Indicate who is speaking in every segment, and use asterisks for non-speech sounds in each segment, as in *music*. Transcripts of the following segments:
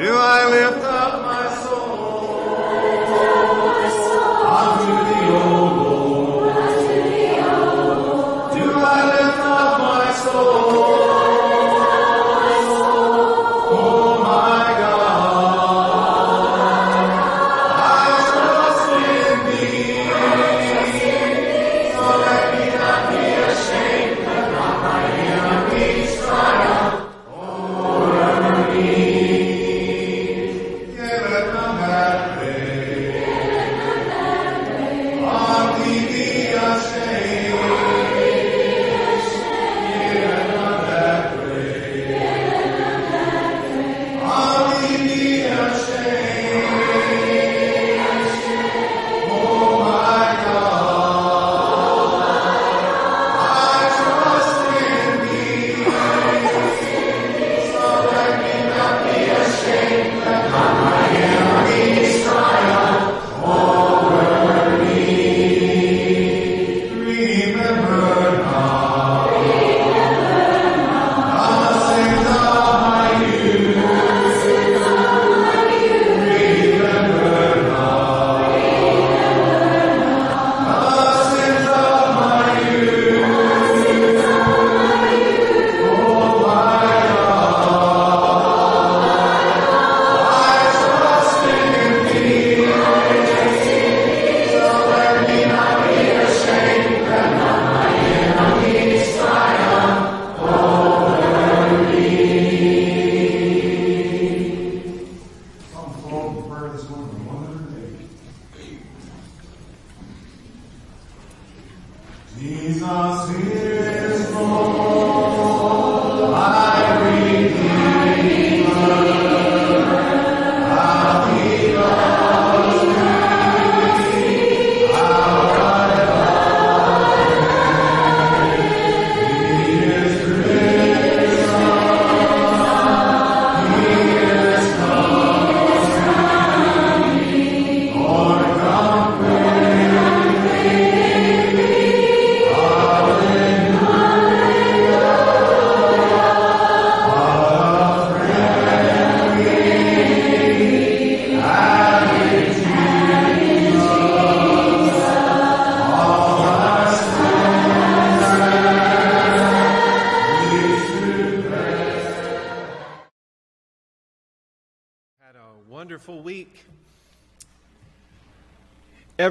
Speaker 1: Do I lift up my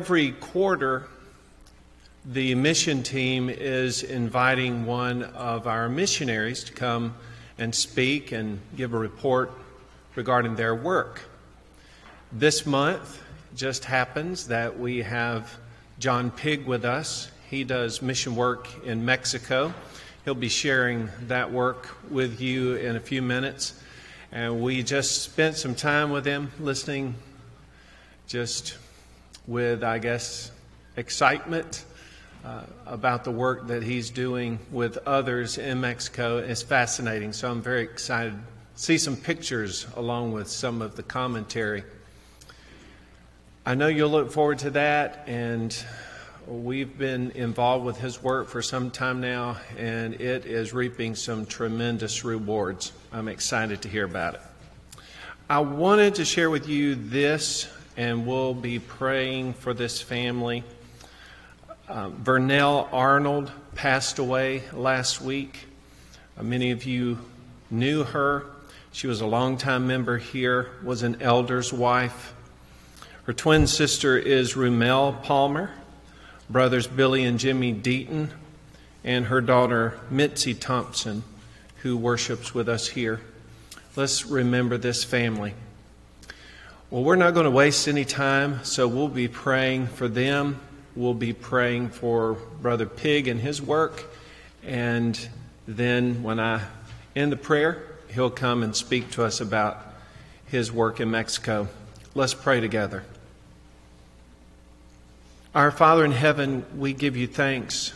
Speaker 2: Every quarter, the mission team is inviting one of our missionaries to come and speak and give a report regarding their work. This month just happens that we have John Pig with us. He does mission work in Mexico. He'll be sharing that work with you in a few minutes. And we just spent some time with him listening, just with, I guess, excitement uh, about the work that he's doing with others in Mexico. It's fascinating. So I'm very excited to see some pictures along with some of the commentary. I know you'll look forward to that, and we've been involved with his work for some time now, and it is reaping some tremendous rewards. I'm excited to hear about it. I wanted to share with you this, and we'll be praying for this family. Uh, Vernell Arnold passed away last week. Uh, many of you knew her. She was a longtime member here, was an elder's wife. Her twin sister is Rumel Palmer, brothers Billy and Jimmy Deaton, and her daughter Mitzi Thompson, who worships with us here. Let's remember this family. Well, we're not going to waste any time, so we'll be praying for them. We'll be praying for Brother Pig and his work. And then when I end the prayer, he'll come and speak to us about his work in Mexico. Let's pray together. Our Father in heaven, we give you thanks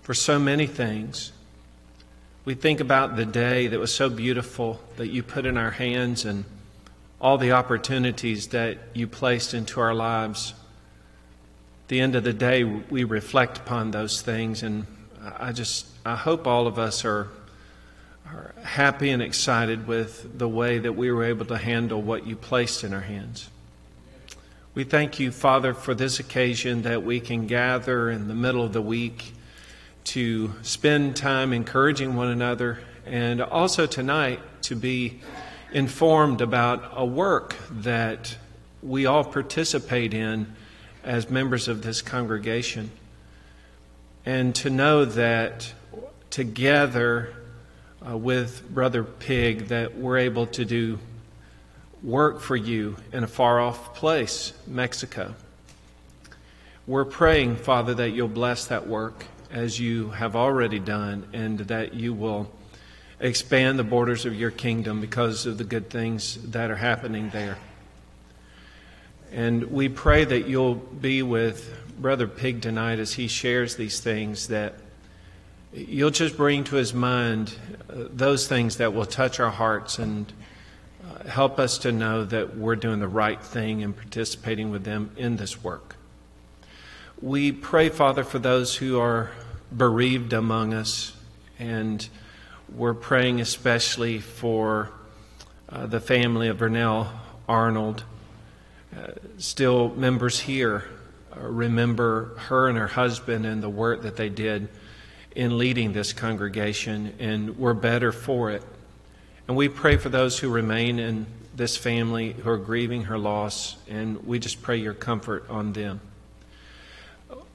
Speaker 2: for so many things. We think about the day that was so beautiful that you put in our hands and all the opportunities that you placed into our lives. At the end of the day, we reflect upon those things, and I just I hope all of us are are happy and excited with the way that we were able to handle what you placed in our hands. We thank you, Father, for this occasion that we can gather in the middle of the week to spend time encouraging one another and also tonight to be informed about a work that we all participate in as members of this congregation. And to know that together uh, with Brother Pig that we're able to do work for you in a far off place, Mexico. We're praying, Father, that you'll bless that work as you have already done and that you will expand the borders of your kingdom because of the good things that are happening there. And we pray that you'll be with Brother Pig tonight as he shares these things, that you'll just bring to his mind uh, those things that will touch our hearts and uh, help us to know that we're doing the right thing and participating with them in this work. We pray, Father, for those who are bereaved among us, and we're praying especially for uh, the family of Vernell Arnold. Uh, still, members here uh, remember her and her husband and the work that they did in leading this congregation, and we're better for it. And we pray for those who remain in this family who are grieving her loss, and we just pray your comfort on them.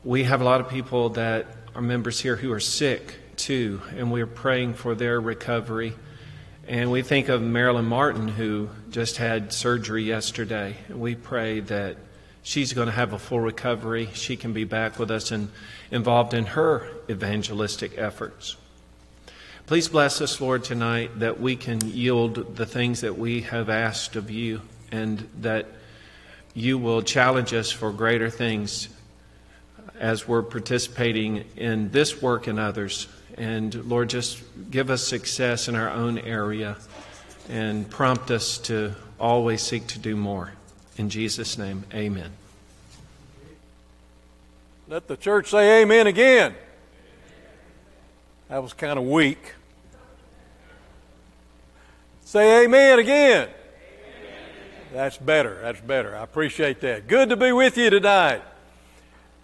Speaker 2: We have a lot of people that are members here who are sick too, and we're praying for their recovery. And we think of Marilyn Martin, who just had surgery yesterday. We pray that she's going to have a full recovery. She can be back with us and involved in her evangelistic efforts. Please bless us, Lord, tonight that we can yield the things that we have asked of you and that you will challenge us for greater things as we're participating in this work and others. And Lord, just give us success in our own area and prompt us to always seek to do more. In Jesus' name, amen.
Speaker 3: Let the church say amen again. That was kind of weak. Say amen again. That's better. That's better. I appreciate that. Good to be with you tonight.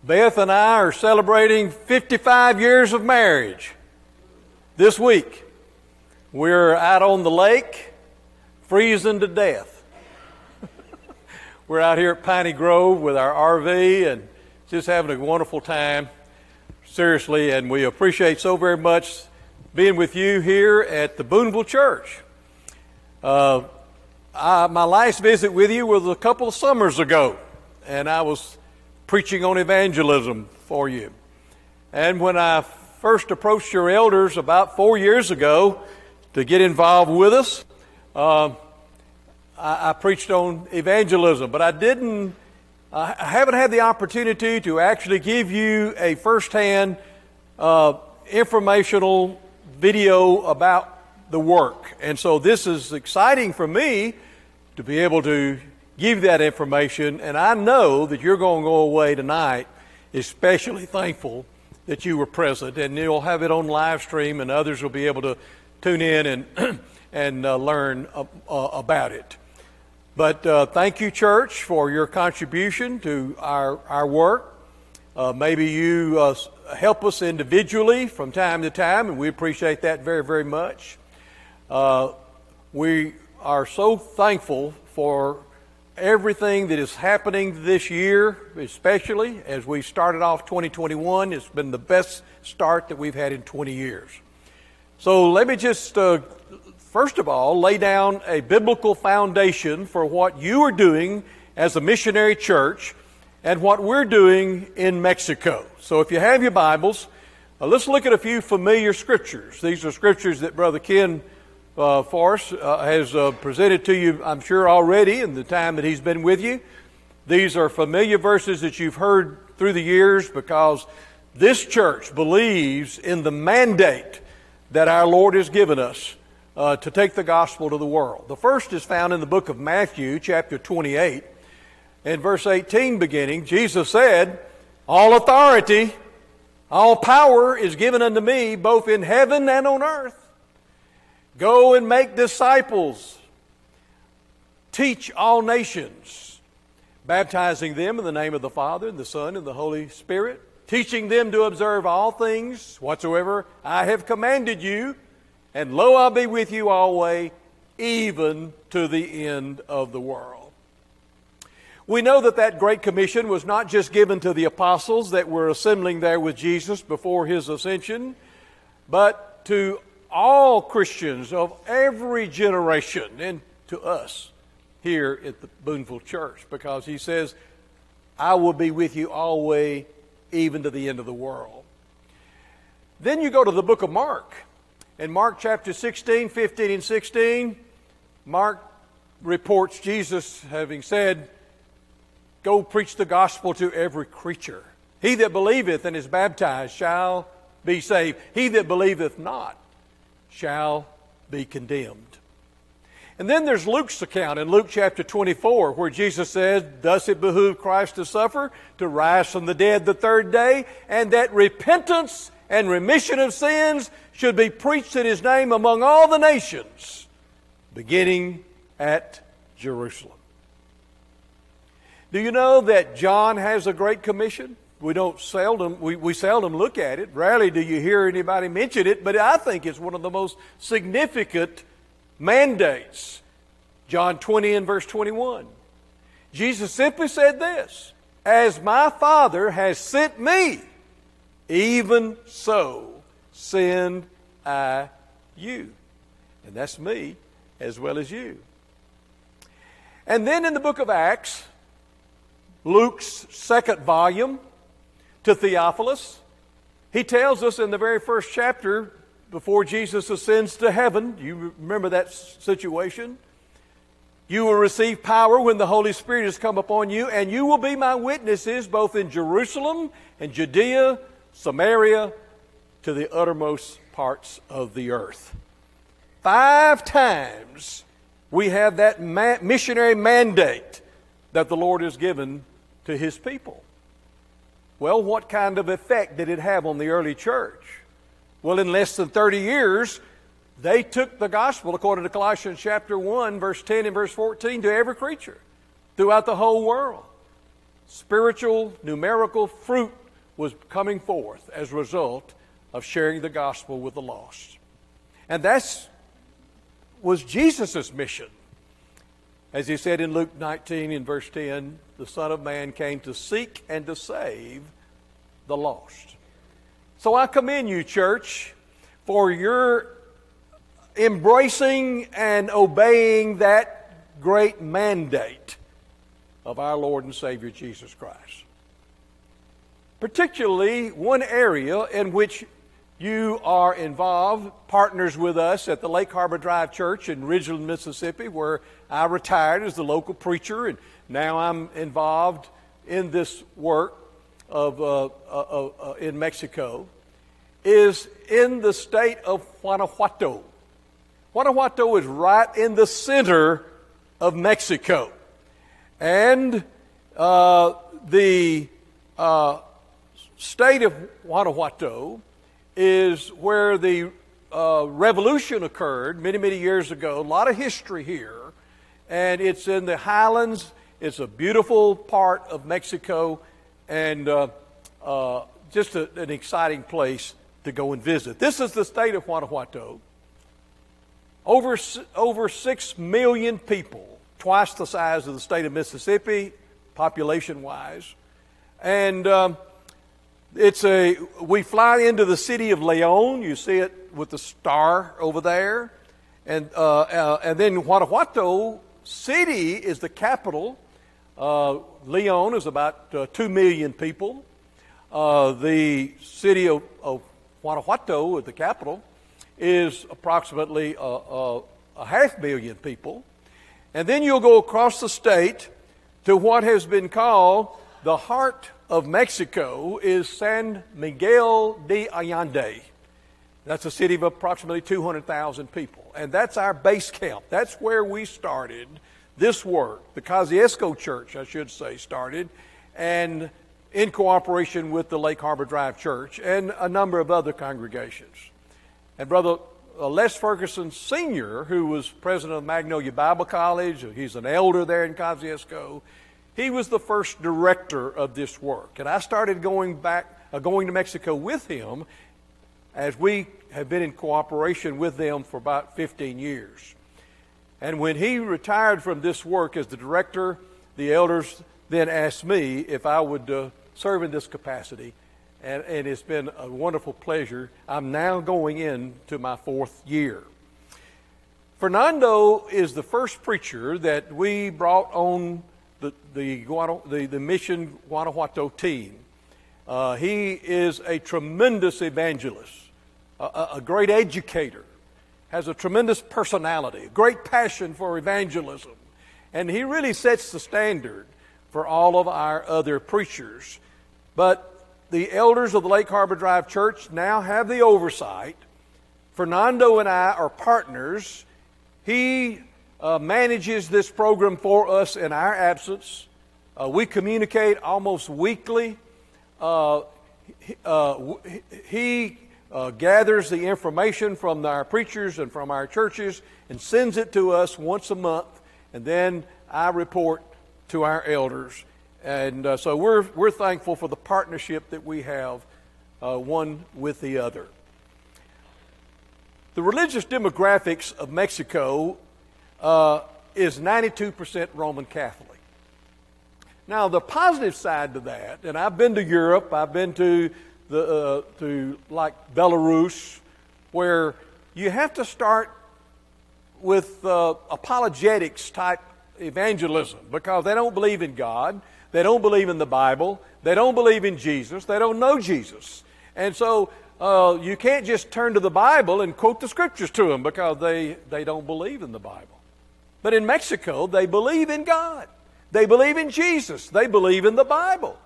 Speaker 3: Beth and I are celebrating 55 years of marriage this week. We're out on the lake, freezing to death. *laughs* We're out here at Piney Grove with our RV and just having a wonderful time, seriously, and we appreciate so very much being with you here at the Boonville Church. Uh, I, my last visit with you was a couple of summers ago, and I was preaching on evangelism for you. And when I first approached your elders about four years ago to get involved with us, uh, I, I preached on evangelism, but I didn't I haven't had the opportunity to actually give you a firsthand uh, informational video about the work. And so this is exciting for me to be able to give that information. And I know that you're going to go away tonight especially thankful that you were present. And you'll have it on live stream, and others will be able to tune in and, *clears throat* and uh, learn uh, about it. But uh, thank you, church, for your contribution to our, our work. Uh, maybe you uh, help us individually from time to time, and we appreciate that very, very much. We are so thankful for everything that is happening this year, especially as we started off 2021. It's been the best start that we've had in 20 years. So let me just uh, first of all, lay down a biblical foundation for what you are doing as a missionary church and what we're doing in Mexico. So if you have your Bibles, uh, let's look at a few familiar scriptures. These are scriptures that Brother Ken uh, uh, has uh, presented to you, I'm sure, already in the time that he's been with you. These are familiar verses that you've heard through the years because this church believes in the mandate that our Lord has given us uh, to take the gospel to the world. The first is found in the book of Matthew, chapter 28. In verse 18 beginning, Jesus said, All authority, all power is given unto me, both in heaven and on earth. Go and make disciples. Teach all nations, baptizing them in the name of the Father, and the Son, and the Holy Spirit, teaching them to observe all things whatsoever I have commanded you. And lo, I'll be with you always, even to the end of the world. We know that that Great Commission was not just given to the apostles that were assembling there with Jesus before his ascension, but to all Christians of every generation and to us here at the Boonville Church because he says, I will be with you always, even to the end of the world. Then you go to the book of Mark. In Mark chapter 16, 15, and 16, Mark reports Jesus having said, Go preach the gospel to every creature. He that believeth and is baptized shall be saved. He that believeth not shall be condemned. And then there's Luke's account in Luke chapter 24, where Jesus said, Thus it behooved Christ to suffer, to rise from the dead the third day, and that repentance and remission of sins should be preached in his name among all the nations, beginning at Jerusalem. Do you know that John has a great commission? We don't seldom we, we seldom look at it. Rarely do you hear anybody mention it, but I think it's one of the most significant mandates. John 20 and verse 21. Jesus simply said this As my Father has sent me, even so send I you. And that's me as well as you. And then in the book of Acts, Luke's second volume, to Theophilus. He tells us in the very first chapter, before Jesus ascends to heaven, you remember that situation? You will receive power when the Holy Spirit has come upon you, and you will be my witnesses both in Jerusalem and Judea, Samaria, to the uttermost parts of the earth. Five times we have that missionary mandate that the Lord has given to his people. Well, what kind of effect did it have on the early church? Well, in less than 30 years, they took the gospel, according to Colossians chapter 1, verse 10 and verse 14, to every creature throughout the whole world. Spiritual, numerical fruit was coming forth as a result of sharing the gospel with the lost. And that's was Jesus' mission. As he said in Luke 19 in verse 10, the Son of Man came to seek and to save the lost. So I commend you, church, for your embracing and obeying that great mandate of our Lord and Savior Jesus Christ. Particularly one area in which you are involved, partners with us at the Lake Harbor Drive Church in Ridgeland, Mississippi, where I retired as the local preacher, and now I'm involved in this work of, uh, uh, uh, uh in Mexico, is in the state of Guanajuato. Guanajuato is right in the center of Mexico. And uh, the uh, state of Guanajuato is where the uh, revolution occurred many, many years ago. A lot of history here. And it's in the highlands. It's a beautiful part of Mexico and uh, uh, just a, an exciting place to go and visit. This is the state of Guanajuato. Over, over 6 million people, twice the size of the state of Mississippi, population wise. And um, it's a, we fly into the city of Leon. You see it with the star over there. And, uh, uh, and then Guanajuato City is the capital. Uh, Leon is about uh, 2 million people. Uh, the city of, of Guanajuato, the capital, is approximately a, a, a half million people. And then you'll go across the state to what has been called the heart of Mexico is San Miguel de Allende. That's a city of approximately 200,000 people. And that's our base camp. That's where we started this work. The Kosciusko Church, I should say, started, and in cooperation with the Lake Harbor Drive Church and a number of other congregations. And Brother Les Ferguson Sr., who was president of Magnolia Bible College, he's an elder there in Kosciusko, he was the first director of this work. And I started going back, uh, going to Mexico with him as we have been in cooperation with them for about 15 years. And when he retired from this work as the director, the elders then asked me if I would uh, serve in this capacity. And, and it's been a wonderful pleasure. I'm now going into my fourth year. Fernando is the first preacher that we brought on the, the, the, the Mission Guanajuato team. Uh, he is a tremendous evangelist, a, a great educator, has a tremendous personality, great passion for evangelism, and he really sets the standard for all of our other preachers. But the elders of the Lake Harbor Drive Church now have the oversight. Fernando and I are partners. He uh, manages this program for us in our absence. Uh, we communicate almost weekly. Uh, uh he uh, gathers the information from our preachers and from our churches and sends it to us once a month, and then I report to our elders. And uh, so we're, we're thankful for the partnership that we have one with the other. The religious demographics of Mexico uh, is 92% Roman Catholic. Now, the positive side to that, and I've been to Europe, I've been to the uh, to like Belarus, where you have to start with uh, apologetics type evangelism because they don't believe in God, they don't believe in the Bible, they don't believe in Jesus, they don't know Jesus, and so uh, you can't just turn to the Bible and quote the scriptures to them because they they don't believe in the Bible. But in Mexico, they believe in God. They believe in Jesus. They believe in the Bible.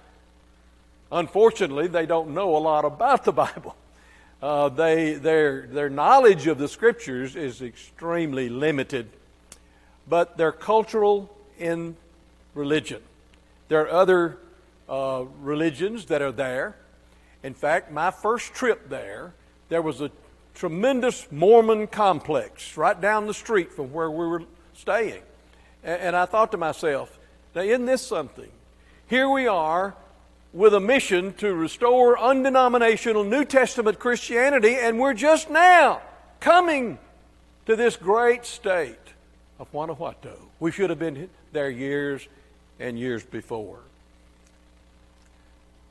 Speaker 3: Unfortunately, they don't know a lot about the *laughs* Bible. Uh, they, their, their knowledge of the Scriptures is extremely limited, but they're cultural in religion. There are other uh, religions that are there. In fact, my first trip there, there was a tremendous Mormon complex right down the street from where we were staying. And I thought to myself, now, isn't this something? Here we are with a mission to restore undenominational New Testament Christianity, and we're just now coming to this great state of Guanajuato. We should have been there years and years before.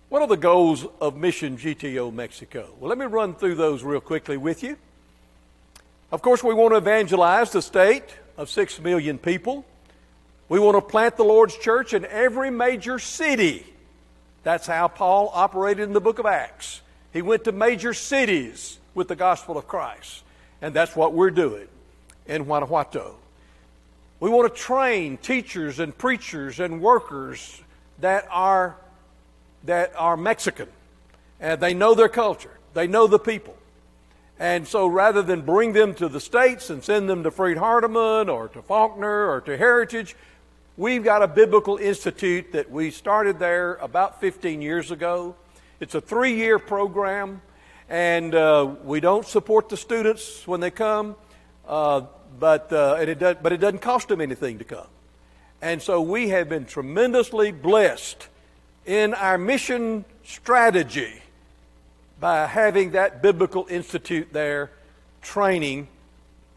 Speaker 3: What are the goals of Mission GTO Mexico? Well, let me run through those real quickly with you. Of course, we want to evangelize the state of six million people. We want to plant the Lord's church in every major city. That's how Paul operated in the book of Acts. He went to major cities with the gospel of Christ. And that's what we're doing in Guanajuato. We want to train teachers and preachers and workers that are, that are Mexican. And they know their culture, they know the people. And so rather than bring them to the States and send them to Freed Hardeman or to Faulkner or to Heritage, we've got a biblical institute that we started there about 15 years ago. It's a three year program, and uh, we don't support the students when they come, uh, but, uh, it does, but it doesn't cost them anything to come. And so we have been tremendously blessed in our mission strategy by having that biblical institute there training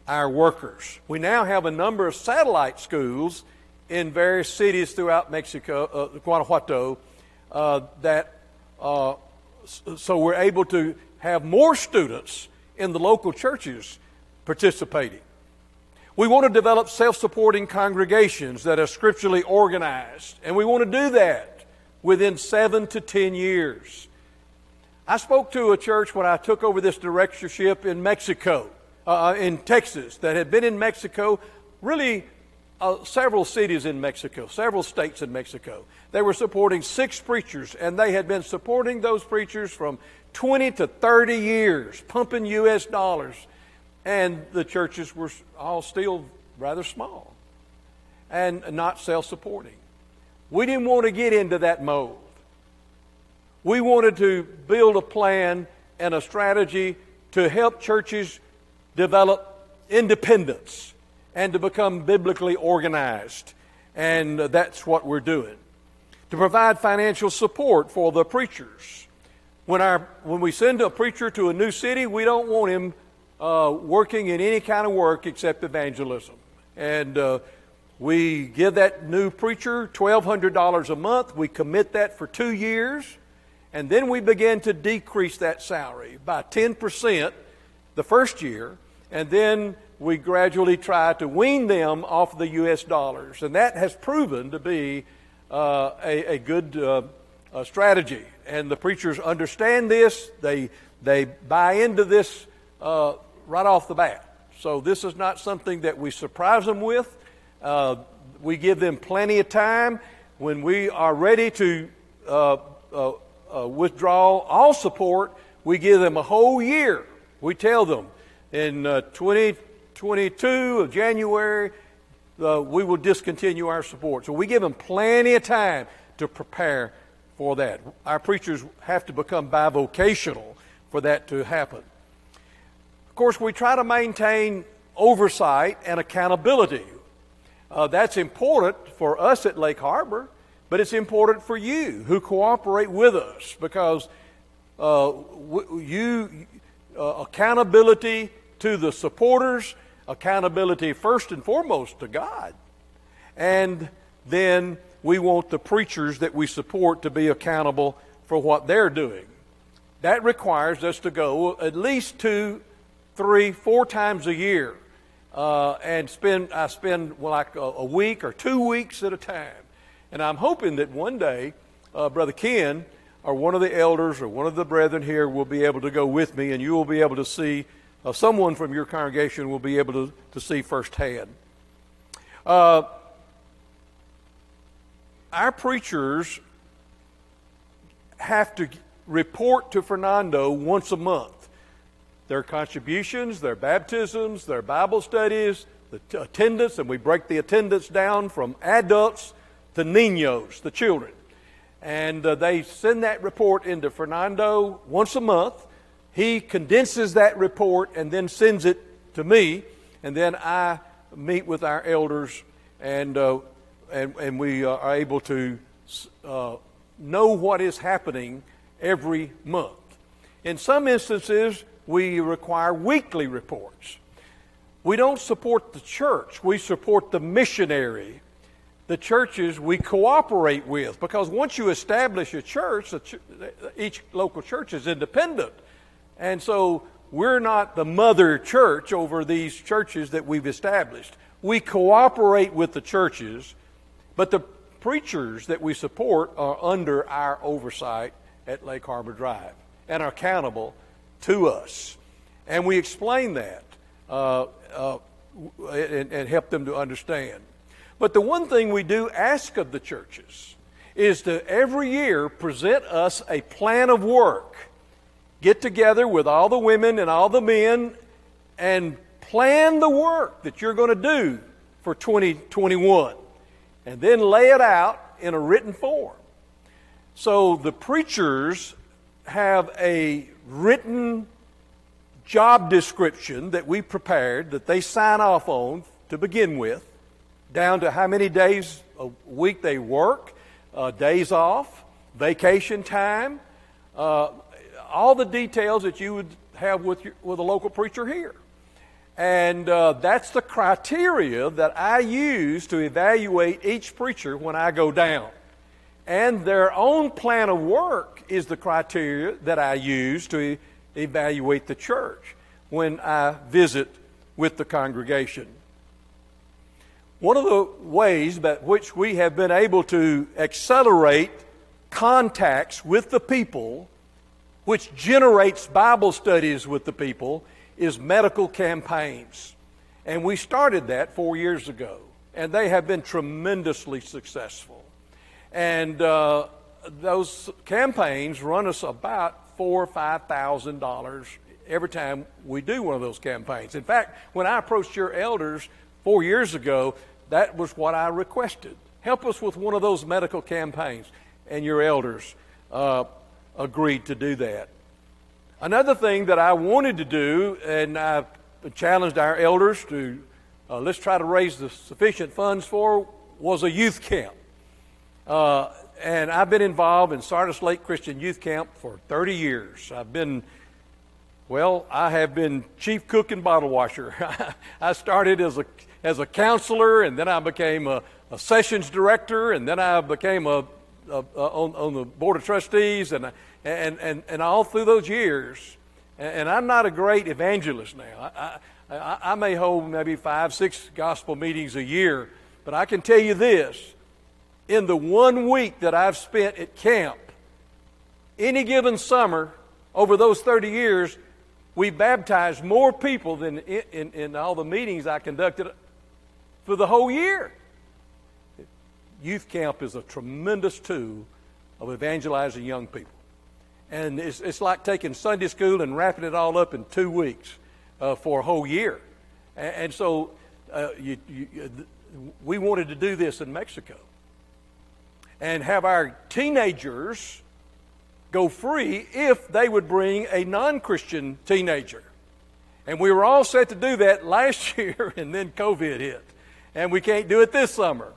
Speaker 3: our workers. We now have a number of satellite schools in various cities throughout Mexico, uh, Guanajuato, uh, that uh, so we're able to have more students in the local churches participating. We want to develop self supporting congregations that are scripturally organized, and we want to do that within seven to ten years. I spoke to a church when I took over this directorship in Mexico, uh, in Texas, that had been in Mexico, really uh, several cities in Mexico, several states in Mexico. They were supporting six preachers, and they had been supporting those preachers from 20 to 30 years, pumping U.S. dollars. And the churches were all still rather small and not self supporting. We didn't want to get into that mold. We wanted to build a plan and a strategy to help churches develop independence and to become biblically organized. And that's what we're doing. To provide financial support for the preachers. When, our, when we send a preacher to a new city, we don't want him uh, working in any kind of work except evangelism. And uh, we give that new preacher $1,200 a month. We commit that for two years. And then we begin to decrease that salary by 10% the first year. And then we gradually try to wean them off the U.S. dollars. And that has proven to be uh, a, a, good uh, uh, strategy. And the preachers understand this, they, they buy into this uh, right off the bat. So this is not something that we surprise them with. Uh, we give them plenty of time. When we are ready to uh, withdraw all support, we give them a whole year. We tell them in 20. 22 of January, uh, we will discontinue our support. So we give them plenty of time to prepare for that. Our preachers have to become bivocational for that to happen. Of course, we try to maintain oversight and accountability. Uh, that's important for us at Lake Harbor, but it's important for you who cooperate with us because uh, you uh, accountability to the supporters accountability first and foremost to God. And then we want the preachers that we support to be accountable for what they're doing. That requires us to go at least two, three, four times a year uh, and spend, I spend like a, a, week or two weeks at a time. And I'm hoping that one day, uh, Brother Ken or one of the elders or one of the brethren here will be able to go with me and you will be able to see uh, someone from your congregation will be able to, to see firsthand. Uh, our preachers have to report to Fernando once a month their contributions, their baptisms, their Bible studies, the t- attendance, and we break the attendance down from adults to niños, the children. And uh, they send that report into Fernando once a month. He condenses that report and then sends it to me, and then I meet with our elders, and, uh, and, and we uh, are able to uh, know what is happening every month. In some instances, we require weekly reports. We don't support the church, we support the missionary, the churches we cooperate with. Because once you establish a church, each local church is independent. And so we're not the mother church over these churches that we've established. We cooperate with the churches, but the preachers that we support are under our oversight at Lake Harbor Drive and are accountable to us. And we explain that uh, uh, and, and help them to understand. But the one thing we do ask of the churches is to every year present us a plan of work get together with all the women and all the men and plan the work that you're going to do for 2021 and then lay it out in a written form. So the preachers have a written job description that we prepared that they sign off on to begin with, down to how many days a week they work, uh, days off, vacation time, uh, all the details that you would have with, your, with a local preacher here. And uh, that's the criteria that I use to evaluate each preacher when I go down. And their own plan of work is the criteria that I use to evaluate the church when I visit with the congregation. One of the ways by which we have been able to accelerate contacts with the people which generates Bible studies with the people, is medical campaigns. And we started that four years ago, and they have been tremendously successful. And uh, those campaigns run us about four or five thousand dollars every time we do one of those campaigns. In fact, when I approached your elders four years ago, that was what I requested. Help us with one of those medical campaigns. And your elders uh, agreed to do that. Another thing that I wanted to do, and I challenged our elders to uh, let's try to raise the sufficient funds for was a youth camp. Uh, and I've been involved in Sardis Lake Christian Youth Camp for 30 years. I've been, well, I have been chief cook and bottle washer. *laughs* I started as a, as a counselor, and then I became a, a sessions director, and then I became a, a, a on, on, the board of trustees, and, and, and, and all through those years. And, I'm not a great evangelist now. I, I, I may hold maybe five, six gospel meetings a year, but I can tell you this in the one week that I've spent at camp, any given summer over those 30 years, we baptized more people than in, in, in, all the meetings I conducted for the whole year. Youth camp is a tremendous tool of evangelizing young people. And it's, it's like taking Sunday school and wrapping it all up in two weeks uh, for a whole year. And, and so uh, you, you, we wanted to do this in Mexico and have our teenagers go free if they would bring a non Christian teenager. And we were all set to do that last *laughs* year, and then COVID hit. And we can't do it this summer.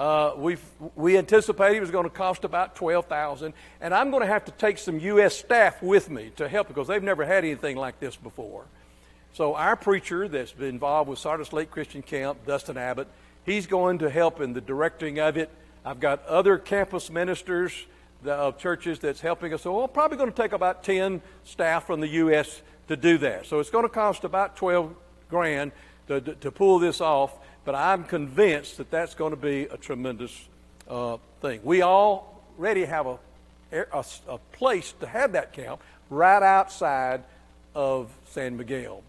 Speaker 3: Uh, we we anticipated it was going to cost about twelve thousand, and I'm going to have to take some U.S. staff with me to help because they've never had anything like this before. So our preacher that's been involved with Sardis Lake Christian Camp, Dustin Abbott, he's going to help in the directing of it. I've got other campus ministers of churches that's helping us. So we're probably going to take about 10 staff from the U.S. to do that. So it's going to cost about 12 grand to, to, to pull this off, but I'm convinced that that's going to be a tremendous uh, thing. We already have a, a, a place to have that camp right outside of San Miguel.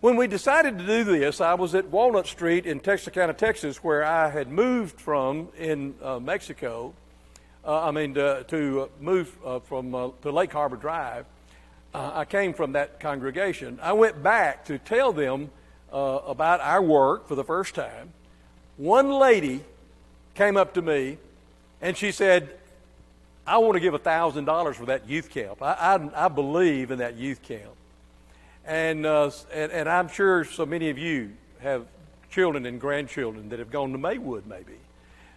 Speaker 3: When we decided to do this, I was at Walnut Street in Texarkana, Texas, where I had moved from in uh, Mexico. Uh, I mean, to, move uh, from uh, to Lake Harbor Drive. Uh, I came from that congregation. I went back to tell them uh, about our work for the first time. One lady came up to me and she said, I want to give $1,000 for that youth camp. I, I, I believe in that youth camp. And, uh, and, and I'm sure so many of you have children and grandchildren that have gone to Maywood, maybe.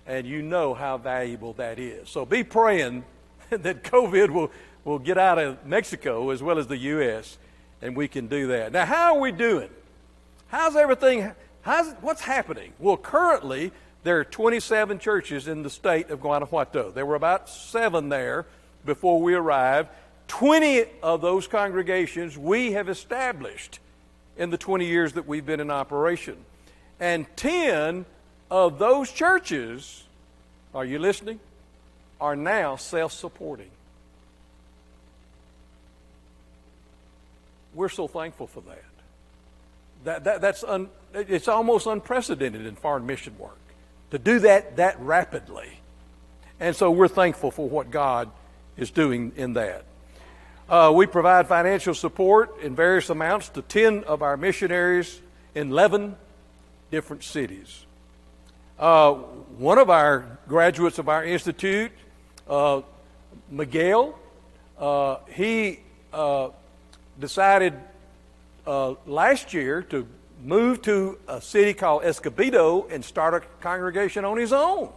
Speaker 3: And you know how valuable that is. So be praying *laughs* that COVID will, will get out of Mexico as well as the U.S., and we can do that. Now, how are we doing? How's everything? How's, what's happening? Well, currently, there are 27 churches in the state of Guanajuato. There were about seven there before we arrived. 20 of those congregations we have established in the 20 years that we've been in operation. And 10 of those churches, are you listening? Are now self supporting. We're so thankful for that. That, that that's un, it's almost unprecedented in foreign mission work to do that that rapidly. And so we're thankful for what God is doing in that. Uh, we provide financial support in various amounts to 10 of our missionaries in 11 different cities. Uh, one of our graduates of our institute, uh, Miguel, uh, he uh, decided uh, last year to move to a city called Escobedo and start a congregation on his own.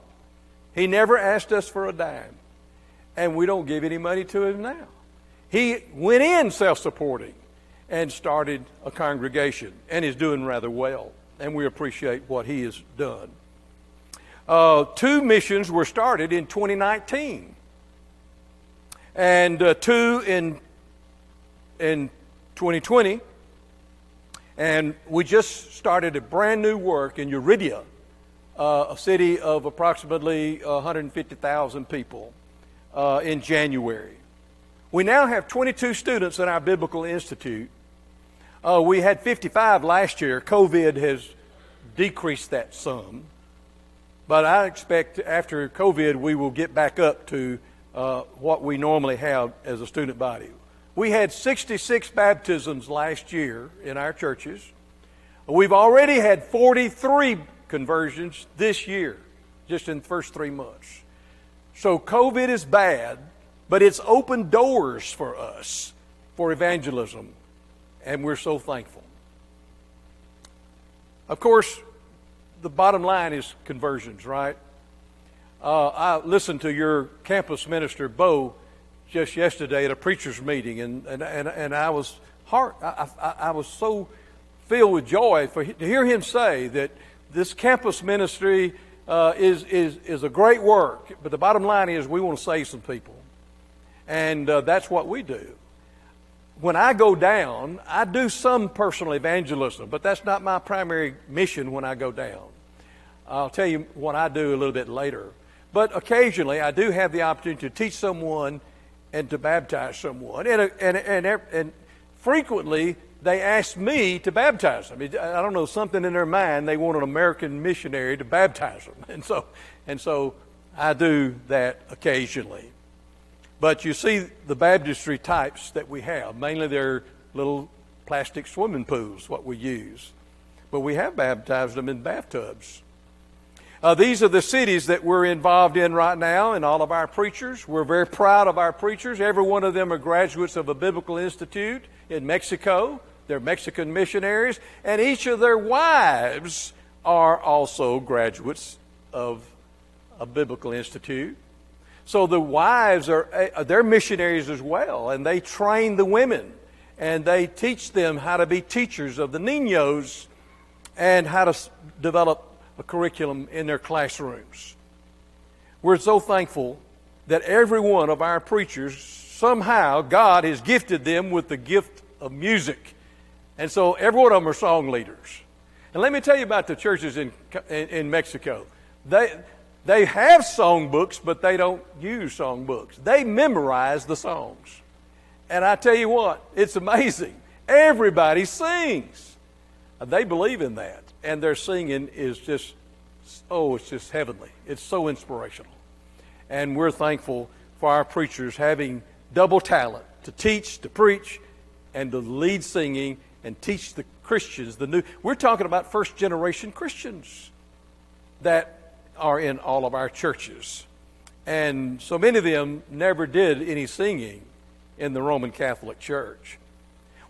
Speaker 3: He never asked us for a dime, and we don't give any money to him now. He went in self supporting and started a congregation and is doing rather well. And we appreciate what he has done. Uh, two missions were started in 2019, and uh, two in, in 2020. And we just started a brand new work in Yuriria, uh, a city of approximately 150,000 people, uh, in January. We now have 22 students in our Biblical Institute. Uh, we had 55 last year. COVID has decreased that some. But I expect after COVID, we will get back up to uh, what we normally have as a student body. We had 66 baptisms last year in our churches. We've already had 43 conversions this year, just in the first three months. So COVID is bad, but it's opened doors for us for evangelism, and we're so thankful. Of course, the bottom line is conversions, right? Uh, I listened to your campus minister, Bo, just yesterday at a preacher's meeting, and, and, and, and I was heart, I, I, I was so filled with joy for, to hear him say that this campus ministry uh, is, is, is a great work, but the bottom line is we want to save some people. And uh, that's what we do. When I go down, I do some personal evangelism, but that's not my primary mission when I go down. I'll tell you what I do a little bit later. But occasionally, I do have the opportunity to teach someone and to baptize someone. And, uh, and, and, and frequently, they ask me to baptize them. I don't know, something in their mind, they want an American missionary to baptize them. *laughs* And so, and so I do that occasionally. But you see the baptistry types that we have. Mainly they're little plastic swimming pools, what we use. But we have baptized them in bathtubs. Uh, these are the cities that we're involved in right now, and all of our preachers. We're very proud of our preachers. Every one of them are graduates of a biblical institute in Mexico. They're Mexican missionaries, and each of their wives are also graduates of a biblical institute. So the wives are uh, they're missionaries as well, and they train the women, and they teach them how to be teachers of the niños, and how to develop a curriculum in their classrooms. We're so thankful that every one of our preachers, somehow, God has gifted them with the gift of music. And so every one of them are song leaders. And let me tell you about the churches in, in, in Mexico. They, they have song books, but they don't use song books. They memorize the songs. And I tell you what, it's amazing. Everybody sings. They believe in that and their singing is just, oh, it's just heavenly. It's so inspirational. And we're thankful for our preachers having double talent to teach, to preach, and to lead singing and teach the Christians the new. We're talking about first generation Christians that are in all of our churches. And so many of them never did any singing in the Roman Catholic Church.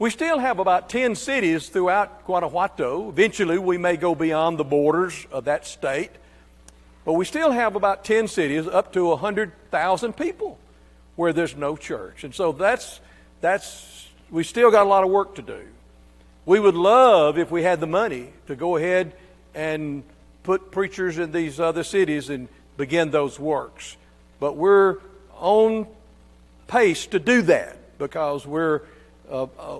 Speaker 3: We still have about 10 cities throughout Guanajuato. Eventually, we may go beyond the borders of that state. But we still have about 10 cities, up to 100,000 people, where there's no church. And so that's, that's, we still got a lot of work to do. We would love, if we had the money, to go ahead and put preachers in these other cities and begin those works. But we're on pace to do that because we're uh, uh,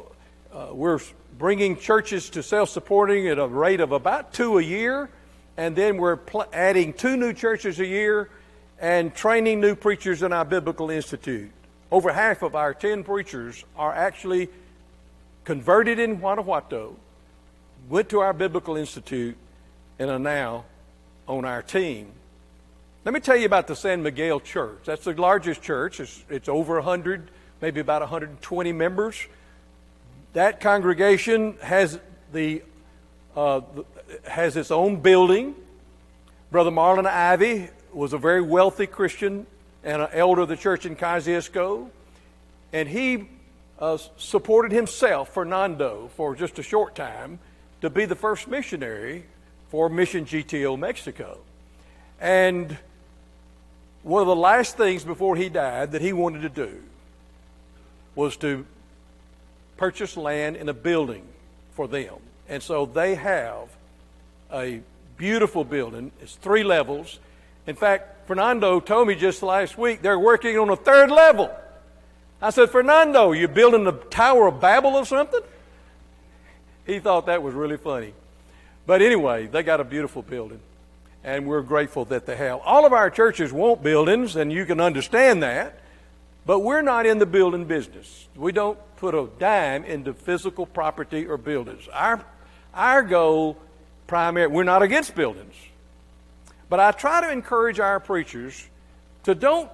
Speaker 3: uh, we're bringing churches to self supporting at a rate of about two a year, and then we're pl- adding two new churches a year and training new preachers in our Biblical Institute. Over half of our 10 preachers are actually converted in Guanajuato, went to our Biblical Institute, and are now on our team. Let me tell you about the San Miguel Church. That's the largest church. It's, it's over 100, maybe about 120 members that congregation has the uh, has its own building. Brother Marlon Ivy was a very wealthy Christian and an elder of the church in Kosciusko, and he uh, supported himself, Fernando, for just a short time to be the first missionary for Mission GTO Mexico. And one of the last things before he died that he wanted to do was to purchase land and a building for them. And so they have a beautiful building. It's three levels. In fact, Fernando told me just last week they're working on a third level. I said, Fernando, you building the Tower of Babel or something? He thought that was really funny. But anyway, they got a beautiful building. And we're grateful that they have. All of our churches want buildings, and you can understand that. But we're not in the building business. We don't put a dime into physical property or buildings. Our, our goal, primary, we're not against buildings. But I try to encourage our preachers to don't,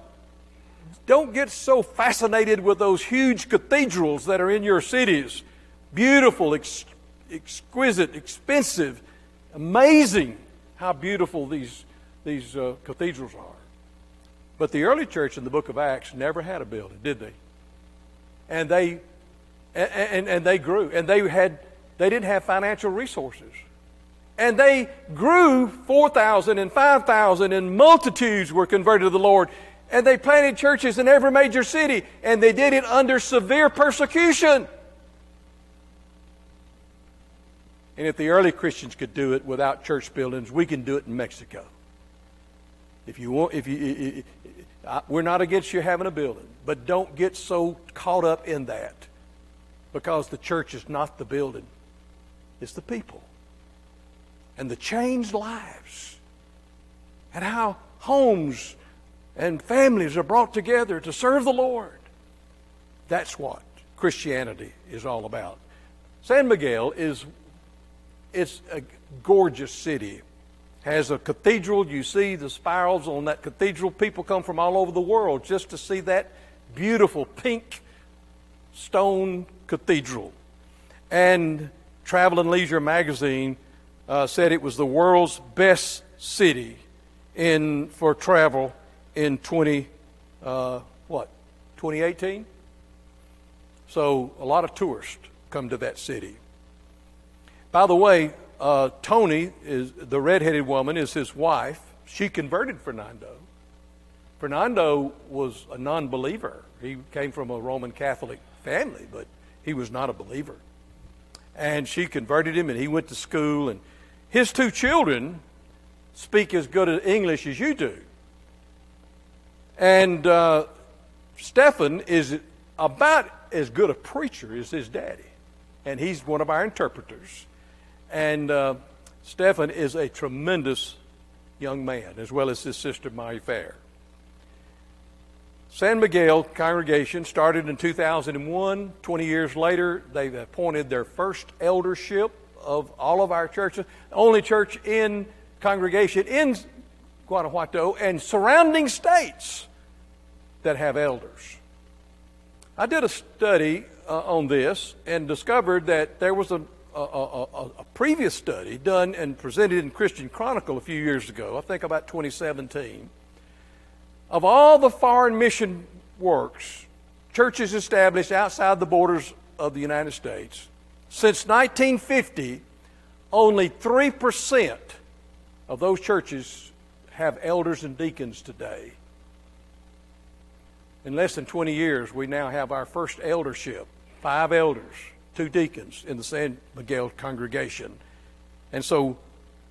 Speaker 3: don't get so fascinated with those huge cathedrals that are in your cities. Beautiful, ex, exquisite, expensive, amazing how beautiful these, these uh, cathedrals are. But the early church in the book of Acts never had a building, did they? And they and, and, they grew. And they had they didn't have financial resources. And they grew 4,000 and 5,000, and multitudes were converted to the Lord. And they planted churches in every major city, and they did it under severe persecution. And if the early Christians could do it without church buildings, we can do it in Mexico. If you want, if you, we're not against you having a building, but don't get so caught up in that because the church is not the building, it's the people. And the changed lives. And how homes and families are brought together to serve the Lord. That's what Christianity is all about. San Miguel is it's a gorgeous city. Has a cathedral. You see the spirals on that cathedral. People come from all over the world just to see that beautiful pink stone cathedral. And Travel and Leisure magazine uh, said it was the world's best city in for travel in 20 uh, what 2018. So a lot of tourists come to that city. By the way, uh, Tony is the redheaded woman is his wife. She converted Fernando. Fernando was a non-believer. He came from a Roman Catholic family, but he was not a believer. And she converted him, and he went to school. And his two children speak as good English as you do. And uh, Stephen is about as good a preacher as his daddy, and he's one of our interpreters. And uh, Stephen is a tremendous young man, as well as his sister, Mary Fair. San Miguel congregation started in 2001. 20 years later, they've appointed their first eldership of all of our churches, only church in congregation in Guanajuato and surrounding states that have elders. I did a study uh, on this and discovered that there was a, a, a, a, previous study done and presented in Christian Chronicle a few years ago, I think about 2017, of all the foreign mission works, churches established outside the borders of the United States, since 1950, only 3% of those churches have elders and deacons today. In less than 20 years, we now have our first eldership five elders, two deacons in the San Miguel congregation. And so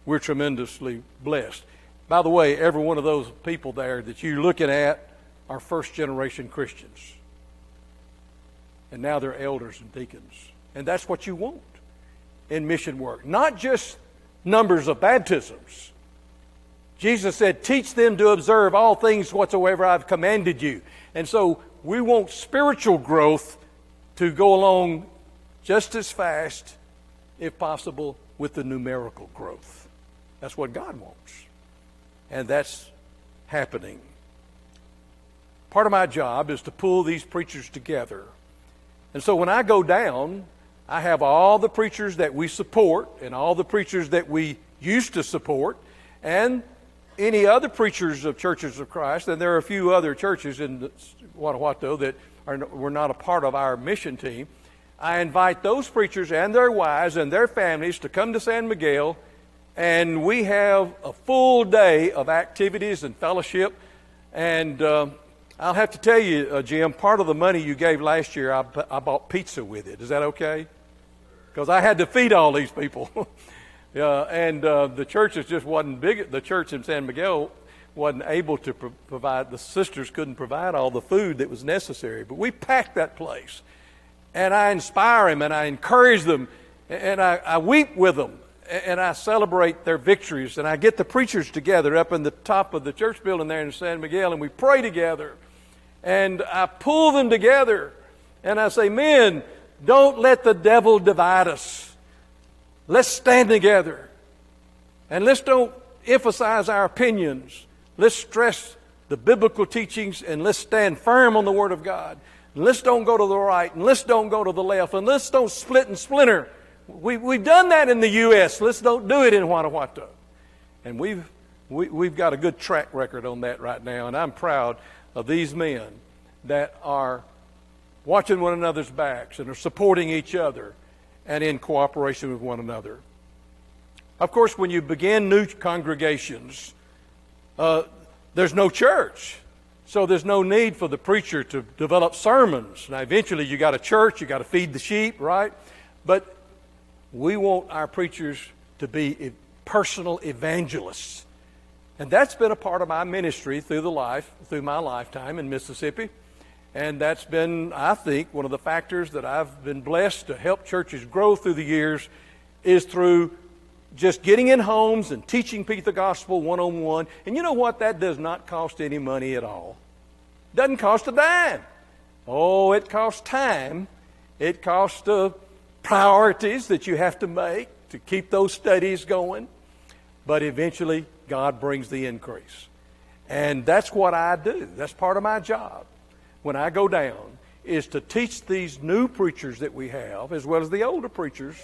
Speaker 3: we're tremendously blessed. By the way, every one of those people there that you're looking at are first generation Christians. And now they're elders and deacons. And that's what you want in mission work. Not just numbers of baptisms. Jesus said, Teach them to observe all things whatsoever I've commanded you. And so we want spiritual growth to go along just as fast, if possible, with the numerical growth. That's what God wants. And that's happening. Part of my job is to pull these preachers together. And so when I go down, I have all the preachers that we support and all the preachers that we used to support and any other preachers of churches of Christ. And there are a few other churches in Guanajuato that are, were not a part of our mission team. I invite those preachers and their wives and their families to come to San Miguel, and we have a full day of activities and fellowship. And uh, I'll have to tell you, uh, Jim, part of the money you gave last year, I, I bought pizza with it. Is that okay? Because I had to feed all these people. *laughs* uh, and the church just wasn't big. The church in San Miguel wasn't able to pro- provide, the sisters couldn't provide all the food that was necessary. But we packed that place. And I inspire them and I encourage them and I, I weep with them and I celebrate their victories. And I get the preachers together up in the top of the church building there in San Miguel and we pray together. And I pull them together and I say, Men, don't let the devil divide us. Let's stand together. And let's don't emphasize our opinions. Let's stress the biblical teachings and let's stand firm on the Word of God. And let's don't go to the right and let's don't go to the left and let's don't split and splinter. We, we've done that in the U.S. Let's don't do it in Guanajuato. And we've, we, we've got a good track record on that right now. And I'm proud of these men that are watching one another's backs and are supporting each other and in cooperation with one another. Of course, when you begin new congregations, uh, there's no church. So there's no need for the preacher to develop sermons. Now, eventually, you got a church, you got to feed the sheep, right? But we want our preachers to be personal evangelists. And that's been a part of my ministry through the life, through my lifetime in Mississippi. And that's been, I think, one of the factors that I've been blessed to help churches grow through the years is through just getting in homes and teaching people the gospel one on one. And you know what? That does not cost any money at all. Doesn't cost a dime. Oh, it costs time. It costs the priorities that you have to make to keep those studies going. But eventually, God brings the increase. And that's what I do. That's part of my job when I go down is to teach these new preachers that we have, as well as the older preachers,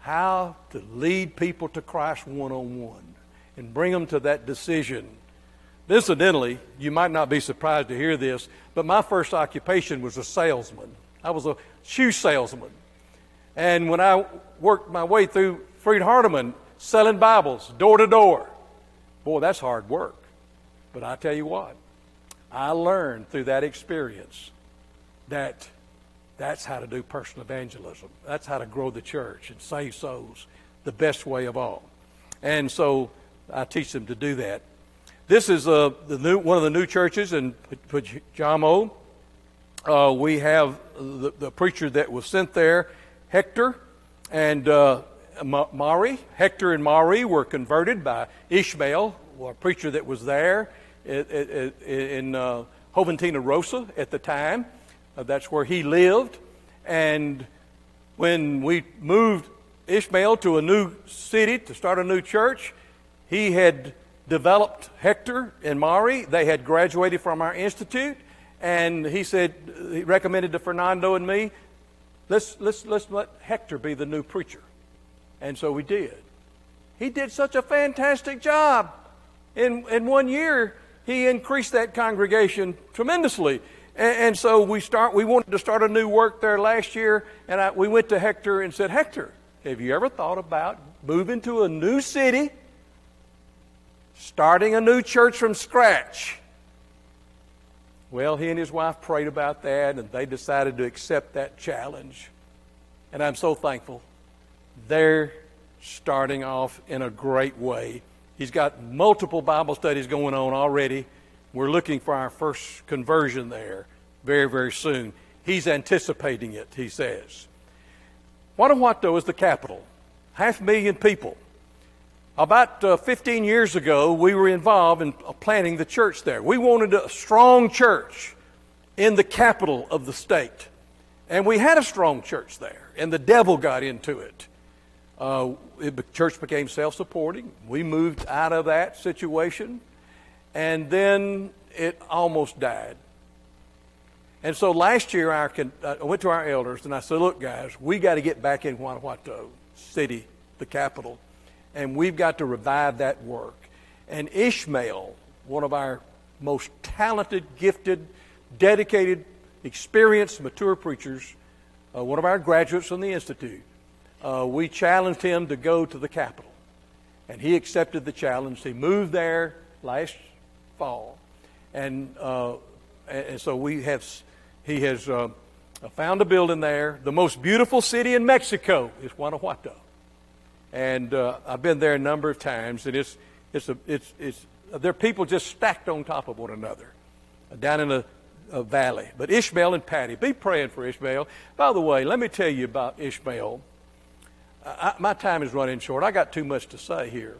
Speaker 3: how to lead people to Christ one on one and bring them to that decision. Incidentally, you might not be surprised to hear this, but my first occupation was a salesman. I was a shoe salesman. And when I worked my way through Freed Hardeman selling Bibles door to door, boy, that's hard work. But I tell you what, I learned through that experience that that's how to do personal evangelism. That's how to grow the church and save souls the best way of all. And so I teach them to do that. This is uh, the new, one of the new churches in Pénjamo. Uh, we have the, the, preacher that was sent there, Hector, and uh, Mari. Hector and Mari were converted by Ishmael, a preacher that was there in uh, Juventino Rosa at the time. Uh, that's where he lived. And when we moved Ishmael to a new city to start a new church, he had developed Hector and Mari. They had graduated from our institute. And he said, he recommended to Fernando and me, let's, let's, let's let Hector be the new preacher. And so we did. He did such a fantastic job. In, in one year, he increased that congregation tremendously. And, and so we start. We wanted to start a new work there last year, and I, we went to Hector and said, Hector, have you ever thought about moving to a new city, starting a new church from scratch? Well, he and his wife prayed about that, and they decided to accept that challenge. And I'm so thankful. They're starting off in a great way. He's got multiple Bible studies going on already. We're looking for our first conversion there very, very soon. He's anticipating it, he says. Guanajuato is the capital, half a million people. About uh, 15 years ago, we were involved in planting the church there. We wanted a strong church in the capital of the state. And we had a strong church there, and the devil got into it. Uh, it, the church became self supporting. We moved out of that situation, and then it almost died. And so last year, I went to our elders and I said, Look, guys, we got to get back in Guanajuato City, the capital, and we've got to revive that work. And Ishmael, one of our most talented, gifted, dedicated, experienced, mature preachers, uh, one of our graduates from the Institute, uh, we challenged him to go to the capital. And he accepted the challenge. He moved there last fall. And, uh, and so we have, he has uh, found a building there. The most beautiful city in Mexico is Guanajuato. And uh, I've been there a number of times. And it's, it's, a, it's, it's, there are people just stacked on top of one another down in a, a valley. But Ishmael and Patty, be praying for Ishmael. By the way, let me tell you about Ishmael. I, my time is running short. I got too much to say here.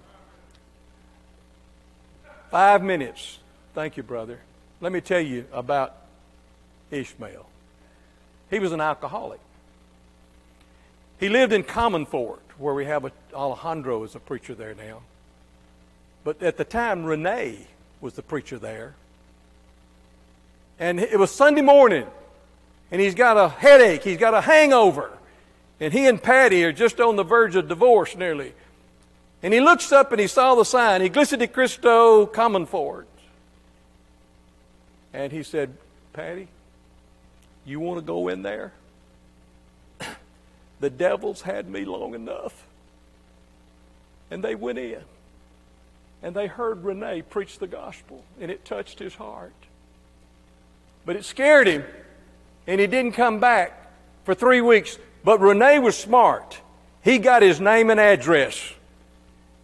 Speaker 3: Five minutes. Thank you, brother. Let me tell you about Ishmael. He was an alcoholic. He lived in Comonfort, where we have a, Alejandro as a preacher there now. But at the time, Renee was the preacher there. And it was Sunday morning, and he's got a headache, he's got a hangover. And he and Patty are just on the verge of divorce nearly. And he looks up and he saw the sign, Iglesia de Cristo Comonfort. And he said, Patty, you want to go in there? *coughs* the devil's had me long enough. And they went in. And they heard Renee preach the gospel, and it touched his heart. But it scared him, and he didn't come back for three weeks. But Renee was smart. He got his name and address.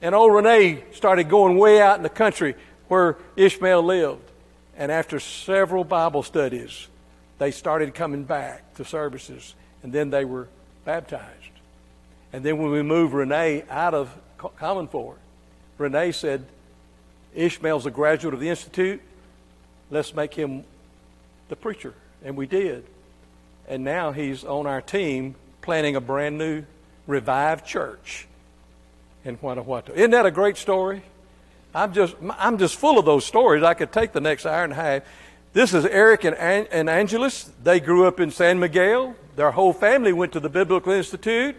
Speaker 3: And old Renee started going way out in the country where Ishmael lived. And after several Bible studies, they started coming back to services, and then they were baptized. And then when we moved Renee out of Comonfort, Renee said, Ishmael's a graduate of the Institute. Let's make him the preacher. And we did. And now he's on our team planning a brand new revived church in Guanajuato. Isn't that a great story? I'm just, I'm just full of those stories. I could take the next hour and a half. This is Eric and, and Angeles. They grew up in San Miguel. Their whole family went to the Biblical Institute.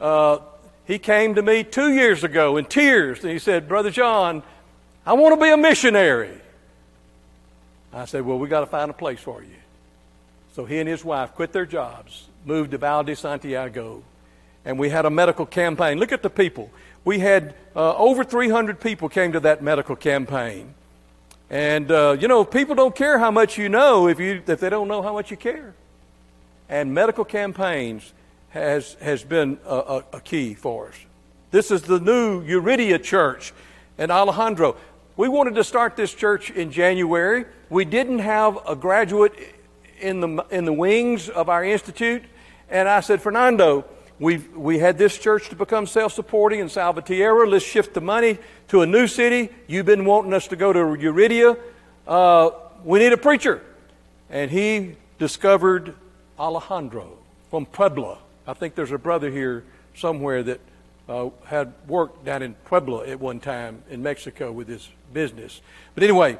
Speaker 3: Uh, he came to me two years ago in tears, and he said, Brother John, I want to be a missionary. I said, Well, we got to find a place for you. So he and his wife quit their jobs, moved to Val de Santiago, and we had a medical campaign. Look at the people. We had uh, over 300 people came to that medical campaign. And, uh, you know, people don't care how much you know if, you, if they don't know how much you care. And medical campaigns has, has been a, a, a key for us. This is the new Yuriria Church in Alejandro. We wanted to start this church in January. We didn't have a graduate in the, in the wings of our institute. And I said, Fernando, we we had this church to become self supporting in Salvatierra. Let's shift the money to a new city. You've been wanting us to go to Yuriria. Uh, we need a preacher. And he discovered Alejandro from Puebla. I think there's a brother here somewhere that uh, had worked down in Puebla at one time in Mexico with his business. But anyway,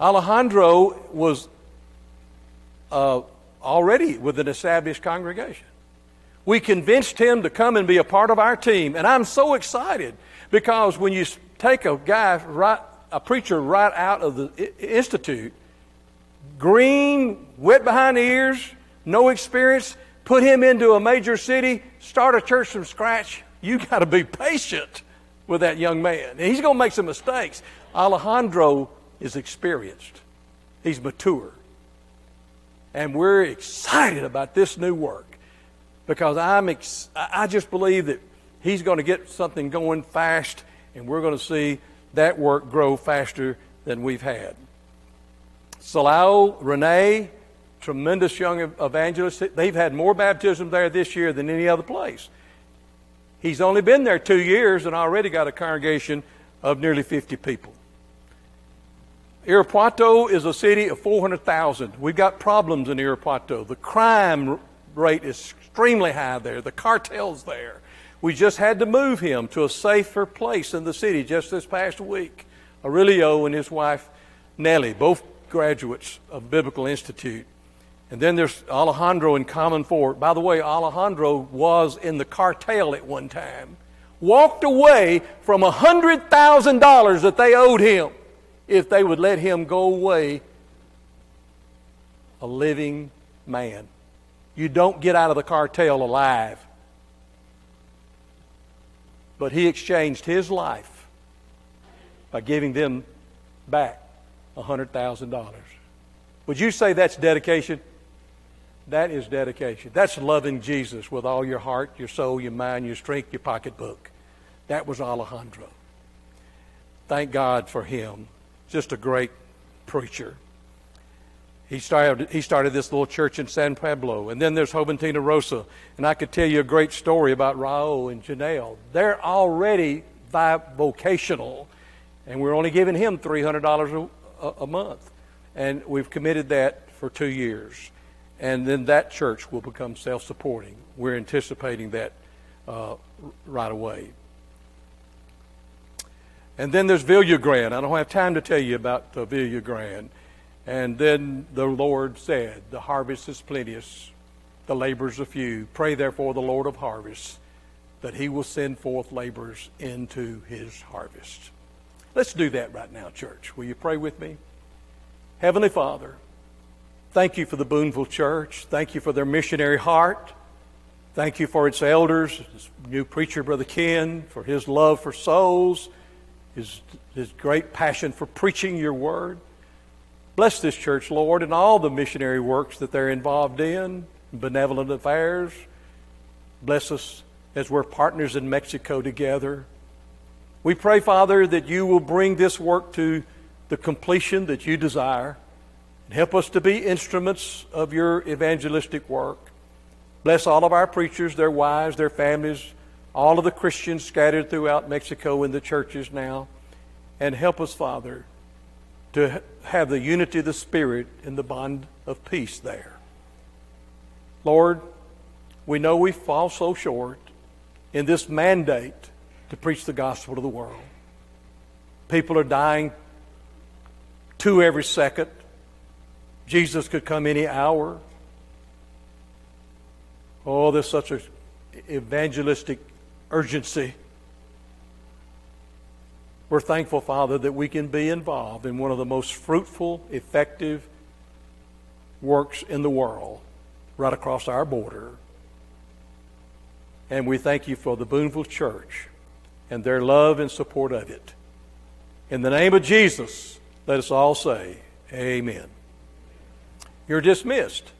Speaker 3: Alejandro was uh, already with an established congregation. We convinced him to come and be a part of our team. And I'm so excited because when you take a guy, right, a preacher right out of the institute, green, wet behind the ears, no experience, put him into a major city, start a church from scratch, you got to be patient with that young man. And he's going to make some mistakes. Alejandro is experienced, he's mature. And we're excited about this new work because I'm ex- I just believe that he's going to get something going fast, and we're going to see that work grow faster than we've had. Silao, Renee, tremendous young evangelists. They've had more baptism there this year than any other place. He's only been there two years and already got a congregation of nearly 50 people. Irapuato is a city of 400,000. We've got problems in Irapuato. The crime rate is extremely high there. The cartel's there. We just had to move him to a safer place in the city just this past week. Aurelio and his wife Nellie, both graduates of Biblical Institute. And then there's Alejandro in Comonfort. By the way, Alejandro was in the cartel at one time. Walked away from $100,000 that they owed him if they would let him go away a living man. You don't get out of the cartel alive. But he exchanged his life by giving them back $100,000. Would you say that's dedication? That is dedication. That's loving Jesus with all your heart, your soul, your mind, your strength, your pocketbook. That was Alejandro. Thank God for him. Just a great preacher. He started, he started this little church in San Pablo. And then there's Juventino Rosa. And I could tell you a great story about Raul and Janelle. They're already vocational, and we're only giving him $300 a, a month. And we've committed that for two years. And then that church will become self supporting. We're anticipating that uh, right away. And then there's Villagrán. I don't have time to tell you about uh, Villagrán. And then the Lord said, The harvest is plenteous, the laborers are few. Pray therefore the Lord of harvest that he will send forth laborers into his harvest. Let's do that right now, church. Will you pray with me? Heavenly Father, thank you for the Boonville Church. Thank you for their missionary heart. Thank you for its elders, this new preacher, Brother Ken, for his love for souls, his, his great passion for preaching your word. Bless this church, Lord, and all the missionary works that they're involved in, benevolent affairs. Bless us as we're partners in Mexico together. We pray, Father, that you will bring this work to the completion that you desire and help us to be instruments of your evangelistic work. Bless all of our preachers, their wives, their families, all of the Christians scattered throughout Mexico in the churches now. And help us, Father, to have the unity of the Spirit in the bond of peace there. Lord, we know we fall so short in this mandate to preach the gospel to the world. People are dying two every second. Jesus could come any hour. Oh, there's such an evangelistic urgency. We're thankful, Father, that we can be involved in one of the most fruitful, effective works in the world right across our border. And we thank you for the Boonville Church and their love and support of it. In the name of Jesus, let us all say, Amen. You're dismissed.